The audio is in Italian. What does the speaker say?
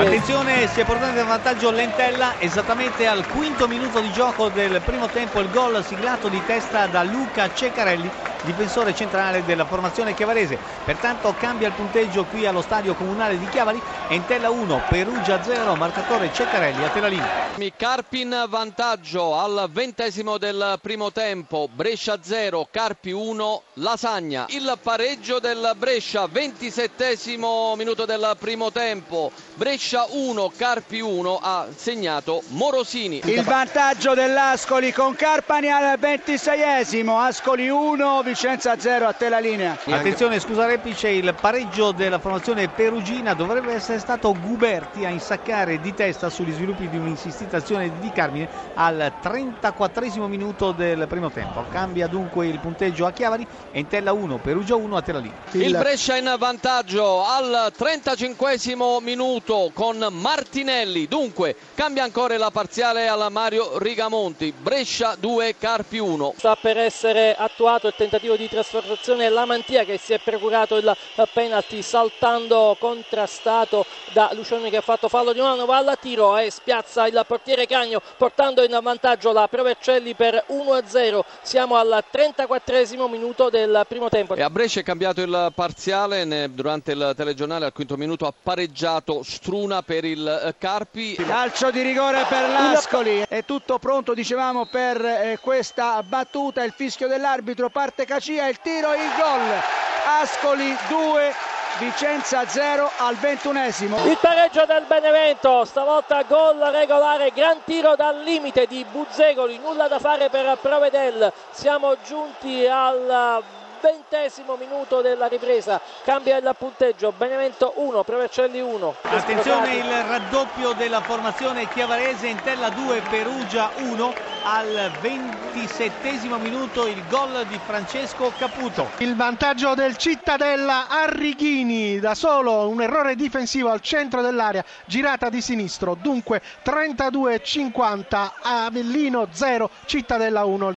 Attenzione, si è portato in vantaggio Lentella esattamente al quinto minuto di gioco del primo tempo il gol siglato di testa da Luca Ceccarelli difensore centrale della formazione chiavarese. Pertanto cambia il punteggio qui allo stadio comunale di Chiavari. Entella 1, Perugia 0, marcatore Ceccarelli a Telalini. Carpin vantaggio al ventesimo del primo tempo, Brescia 0, Carpi 1, Lasagna. Il pareggio del Brescia, 27 minuto del primo tempo, Brescia 1, Carpi 1 ha segnato Morosini. Il vantaggio dell'Ascoli con Carpani al 26esimo, Ascoli 1, Vicenza 0 a te la linea. Attenzione, scusa Repice, il pareggio della formazione perugina dovrebbe essere stato Guberti a insaccare di testa sugli sviluppi di un'insistita azione di Carmine al 34 minuto del primo tempo. Cambia dunque il punteggio a Chiavari, Entella 1, Perugia 1 a Telalini. Il Brescia in vantaggio al 35 minuto con Martinelli. Dunque cambia ancora la parziale alla Mario Rigamonti. Brescia 2, Carpi 1. Sta per essere attuato il tentativo tentativo di trasformazione la Mantia che si è procurato il penalty saltando contrastato da Lucioni che ha fatto fallo di mano va al tiro e spiazza il portiere Cagno portando in vantaggio la Provercelli per 1-0 siamo al 34 minuto del primo tempo. E a Brescia è cambiato il parziale durante il telegiornale al quinto minuto ha pareggiato Struna per il eh, Carpi. Calcio di rigore per l'Ascoli è tutto pronto dicevamo per eh, questa battuta il fischio dell'arbitro parte Cacia, il tiro, il gol. Ascoli 2, Vicenza 0 al ventunesimo. Il pareggio del Benevento, stavolta gol regolare, gran tiro dal limite di Buzzegoli, nulla da fare per Provedel. Siamo giunti al ventesimo minuto della ripresa. Cambia il punteggio. Benevento 1 Provercelli 1 attenzione il raddoppio della formazione chiavarese Intella 2 Perugia 1 al ventisettesimo minuto il gol di Francesco Caputo. Il vantaggio del Cittadella Arrighini da solo un errore difensivo al centro dell'area girata di sinistro. Dunque 32-50 Avellino 0 Cittadella 1